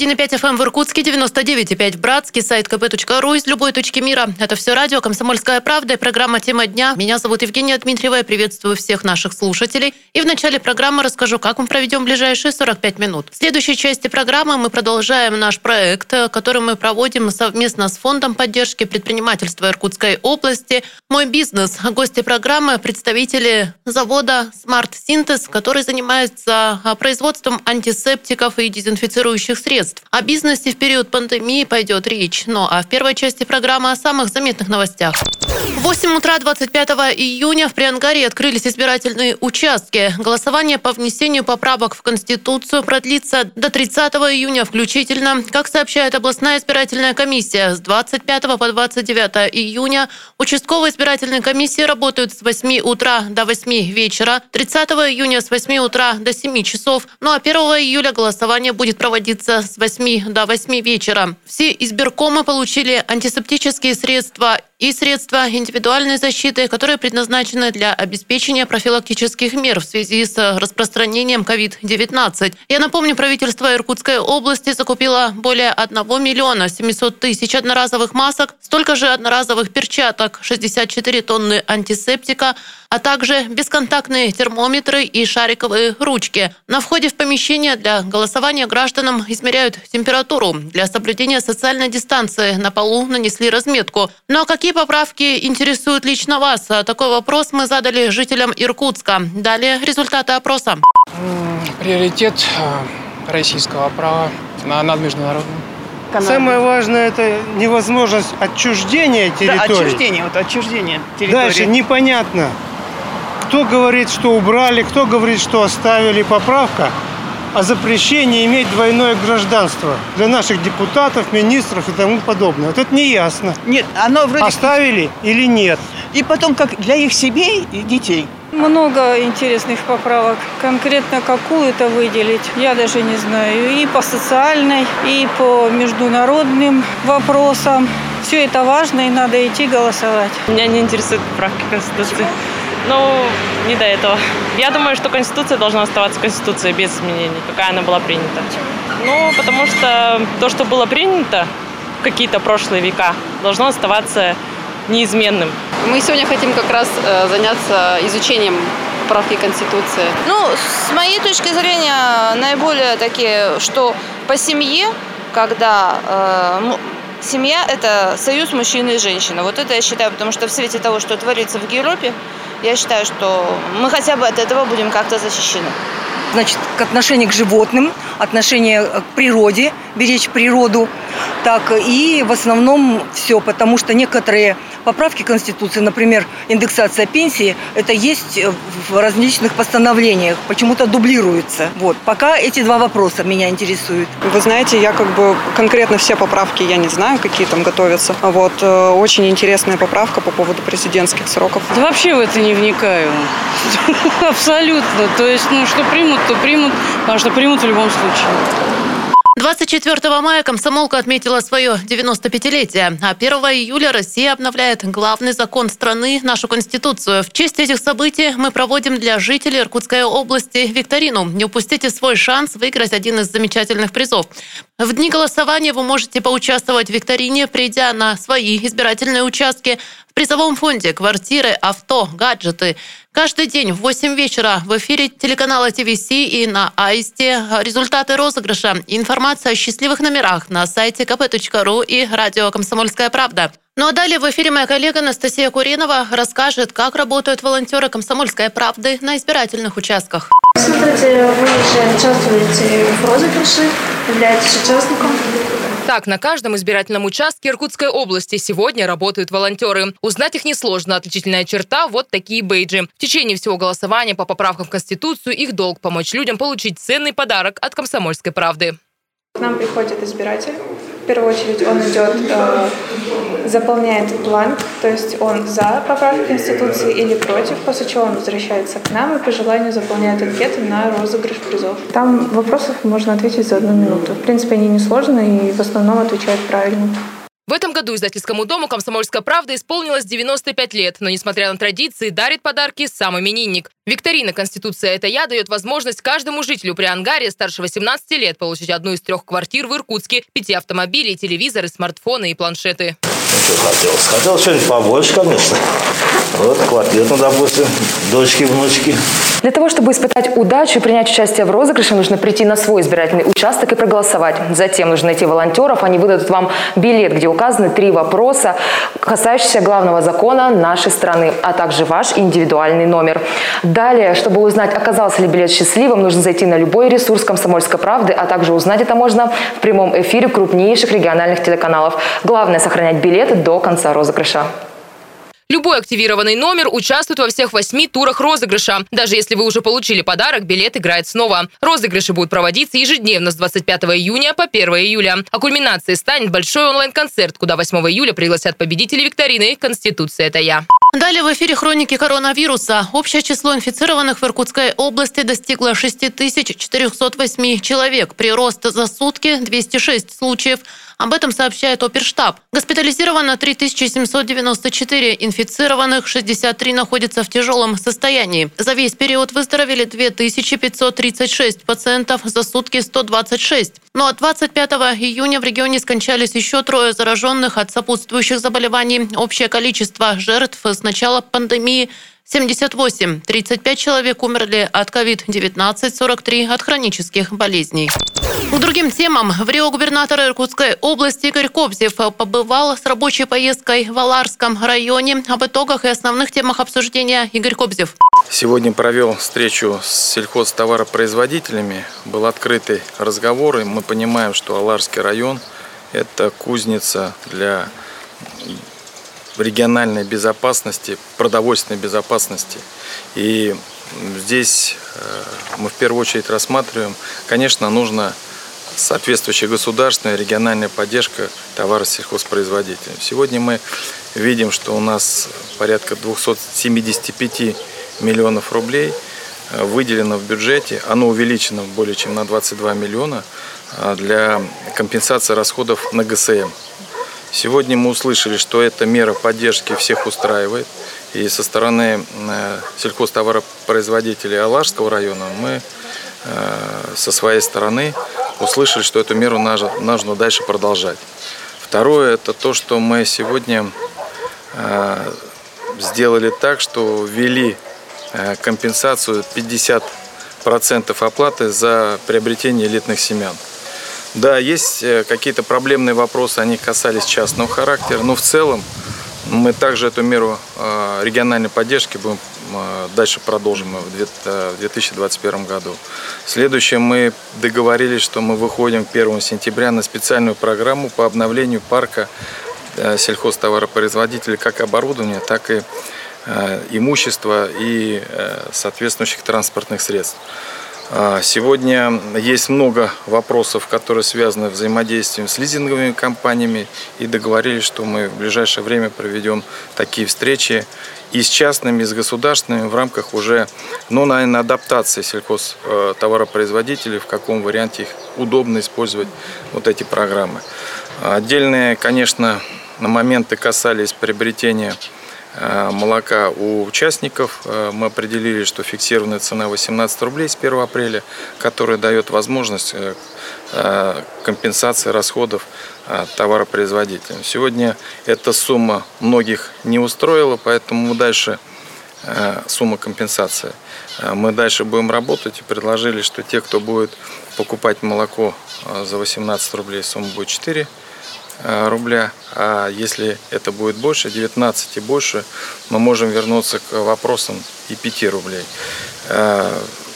91,5 FM в Иркутске, 99,5 в Братске, сайт kp.ru из любой точки мира. Это все радио «Комсомольская правда» и программа «Тема дня». Меня зовут Евгения Дмитриева. Я приветствую всех наших слушателей. И в начале программы расскажу, как мы проведем ближайшие 45 минут. В следующей части программы мы продолжаем наш проект, который мы проводим совместно с Фондом поддержки предпринимательства Иркутской области «Мой бизнес». Гости программы – представители завода «Смарт Синтез», который занимается производством антисептиков и дезинфицирующих средств. О бизнесе в период пандемии пойдет речь. Ну а в первой части программы о самых заметных новостях. В 8 утра 25 июня в Приангаре открылись избирательные участки. Голосование по внесению поправок в Конституцию продлится до 30 июня включительно. Как сообщает областная избирательная комиссия, с 25 по 29 июня участковые избирательные комиссии работают с 8 утра до 8 вечера, 30 июня с 8 утра до 7 часов. Ну а 1 июля голосование будет проводиться с 8 до 8 вечера. Все избиркомы получили антисептические средства и средства индивидуальной защиты, которые предназначены для обеспечения профилактических мер в связи с распространением COVID-19. Я напомню, правительство Иркутской области закупило более 1 миллиона 700 тысяч одноразовых масок, столько же одноразовых перчаток, 64 тонны антисептика, а также бесконтактные термометры и шариковые ручки. На входе в помещение для голосования гражданам измеряют температуру. Для соблюдения социальной дистанции на полу нанесли разметку. Ну а какие поправки интересуют лично вас? Такой вопрос мы задали жителям Иркутска. Далее результаты опроса. Приоритет э, российского права над международным. Канады. Самое важное это невозможность отчуждения территории. Да, отчуждение, вот отчуждение территории. Дальше непонятно, кто говорит, что убрали, кто говорит, что оставили поправка о запрещении иметь двойное гражданство для наших депутатов, министров и тому подобное. Вот это не ясно. Нет, оно вроде... Оставили или нет. И потом, как для их семей и детей. Много интересных поправок. Конкретно какую-то выделить, я даже не знаю. И по социальной, и по международным вопросам. Все это важно, и надо идти голосовать. Меня не интересуют поправки Конституции. Ну, не до этого. Я думаю, что Конституция должна оставаться Конституцией без изменений, какая она была принята. Ну, потому что то, что было принято в какие-то прошлые века, должно оставаться неизменным. Мы сегодня хотим как раз э, заняться изучением правки Конституции. Ну, с моей точки зрения, наиболее такие, что по семье, когда э, семья – это союз мужчины и женщины. Вот это я считаю, потому что в свете того, что творится в Европе, я считаю, что мы хотя бы от этого будем как-то защищены. Значит, к отношению к животным, отношение к природе, беречь природу, так и в основном все, потому что некоторые поправки Конституции, например, индексация пенсии, это есть в различных постановлениях, почему-то дублируется. Вот. Пока эти два вопроса меня интересуют. Вы знаете, я как бы конкретно все поправки я не знаю, какие там готовятся. Вот. Э, очень интересная поправка по поводу президентских сроков. Да вообще в это не вникаю. Абсолютно. То есть, ну, что примут, то примут, а что примут в любом случае. 24 мая комсомолка отметила свое 95-летие, а 1 июля Россия обновляет главный закон страны, нашу Конституцию. В честь этих событий мы проводим для жителей Иркутской области викторину. Не упустите свой шанс выиграть один из замечательных призов. В дни голосования вы можете поучаствовать в викторине, придя на свои избирательные участки в призовом фонде квартиры, авто, гаджеты. Каждый день в 8 вечера в эфире телеканала ТВС и на Аисте результаты розыгрыша. Информация о счастливых номерах на сайте kp.ru и радио «Комсомольская правда». Ну а далее в эфире моя коллега Анастасия Куринова расскажет, как работают волонтеры «Комсомольской правды» на избирательных участках. Смотрите, вы же участвуете в розыгрыше, являетесь участником. Так, на каждом избирательном участке Иркутской области сегодня работают волонтеры. Узнать их несложно. Отличительная черта – вот такие бейджи. В течение всего голосования по поправкам в Конституцию их долг помочь людям получить ценный подарок от «Комсомольской правды». К нам приходит избиратель. В первую очередь он идет, э, заполняет бланк, то есть он за поправку Конституции или против, после чего он возвращается к нам и по желанию заполняет анкету на розыгрыш призов. Там вопросов можно ответить за одну минуту. В принципе, они несложные и в основном отвечают правильно. В этом году году издательскому дому «Комсомольская правда» исполнилось 95 лет, но, несмотря на традиции, дарит подарки сам именинник. Викторина «Конституция – это я» дает возможность каждому жителю при ангаре старше 18 лет получить одну из трех квартир в Иркутске, пяти автомобилей, телевизоры, смартфоны и планшеты. Что хотелось? Хотелось что-нибудь побольше, конечно. Вот квартиру, допустим, дочки, внучки. Для того, чтобы испытать удачу и принять участие в розыгрыше, нужно прийти на свой избирательный участок и проголосовать. Затем нужно найти волонтеров, они выдадут вам билет, где указаны три вопроса, касающиеся главного закона нашей страны, а также ваш индивидуальный номер. Далее, чтобы узнать, оказался ли билет счастливым, нужно зайти на любой ресурс «Комсомольской правды», а также узнать это можно в прямом эфире крупнейших региональных телеканалов. Главное – сохранять билеты до конца розыгрыша. Любой активированный номер участвует во всех восьми турах розыгрыша. Даже если вы уже получили подарок, билет играет снова. Розыгрыши будут проводиться ежедневно с 25 июня по 1 июля. А кульминацией станет большой онлайн-концерт, куда 8 июля пригласят победителей викторины «Конституция – это я». Далее в эфире хроники коронавируса. Общее число инфицированных в Иркутской области достигло 6408 человек. Прирост за сутки 206 случаев. Об этом сообщает оперштаб. Госпитализировано 3794 инфицированных, 63 находятся в тяжелом состоянии. За весь период выздоровели 2536 пациентов, за сутки 126. Ну а 25 июня в регионе скончались еще трое зараженных от сопутствующих заболеваний. Общее количество жертв с начала пандемии 78. 35 человек умерли от COVID-19, 43 от хронических болезней. К другим темам. В Рио губернатор Иркутской области Игорь Кобзев побывал с рабочей поездкой в Аларском районе. Об итогах и основных темах обсуждения Игорь Кобзев. Сегодня провел встречу с сельхозтоваропроизводителями. Был открытый разговор, и мы понимаем, что Аларский район – это кузница для региональной безопасности, продовольственной безопасности. И здесь э, мы в первую очередь рассматриваем, конечно, нужно соответствующая государственная региональная поддержка товара сельхозпроизводителям. Сегодня мы видим, что у нас порядка 275 миллионов рублей э, выделено в бюджете, оно увеличено более чем на 22 миллиона э, для компенсации расходов на ГСМ. Сегодня мы услышали, что эта мера поддержки всех устраивает. И со стороны э, сельхозтоваропроизводителей Алашского района мы э, со своей стороны услышали, что эту меру нужно дальше продолжать. Второе – это то, что мы сегодня э, сделали так, что ввели компенсацию 50% оплаты за приобретение элитных семян. Да, есть э, какие-то проблемные вопросы, они касались частного характера, но в целом мы также эту меру э, региональной поддержки будем э, дальше продолжим в 2021 году. Следующее, мы договорились, что мы выходим 1 сентября на специальную программу по обновлению парка сельхозтоваропроизводителей, как оборудования, так и имущества и соответствующих транспортных средств. А, сегодня есть много вопросов, которые связаны с взаимодействием с лизинговыми компаниями и договорились, что мы в ближайшее время проведем такие встречи и с частными, и с государственными в рамках уже, ну, наверное, адаптации сельхозтоваропроизводителей, в каком варианте их удобно использовать вот эти программы. Отдельные, конечно, моменты касались приобретения молока у участников. Э, мы определили, что фиксированная цена 18 рублей с 1 апреля, которая дает возможность э, компенсации расходов товаропроизводителям. Сегодня эта сумма многих не устроила, поэтому дальше сумма компенсации. Мы дальше будем работать и предложили, что те, кто будет покупать молоко за 18 рублей, сумма будет 4 Э, рубля, а если это будет больше, 19 и больше, мы можем вернуться к вопросам и 5 рублей. Э,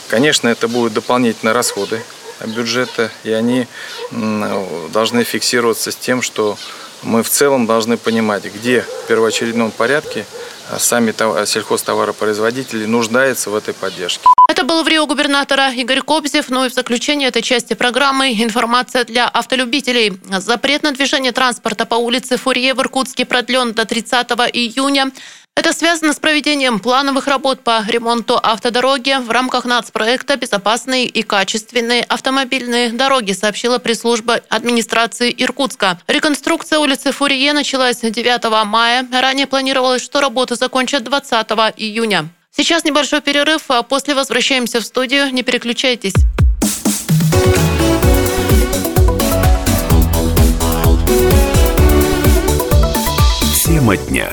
конечно, это будут дополнительные расходы бюджета, и они должны фиксироваться с тем, что мы в целом должны понимать, где в первоочередном порядке а сами сельхозтоваропроизводители нуждаются в этой поддержке. Это был в Рио губернатора Игорь Кобзев. Ну и в заключение этой части программы информация для автолюбителей. Запрет на движение транспорта по улице Фурье в Иркутске продлен до 30 июня. Это связано с проведением плановых работ по ремонту автодороги в рамках нацпроекта «Безопасные и качественные автомобильные дороги», сообщила пресс-служба администрации Иркутска. Реконструкция улицы Фурье началась 9 мая. Ранее планировалось, что работы закончат 20 июня. Сейчас небольшой перерыв, а после возвращаемся в студию. Не переключайтесь. Тема дня.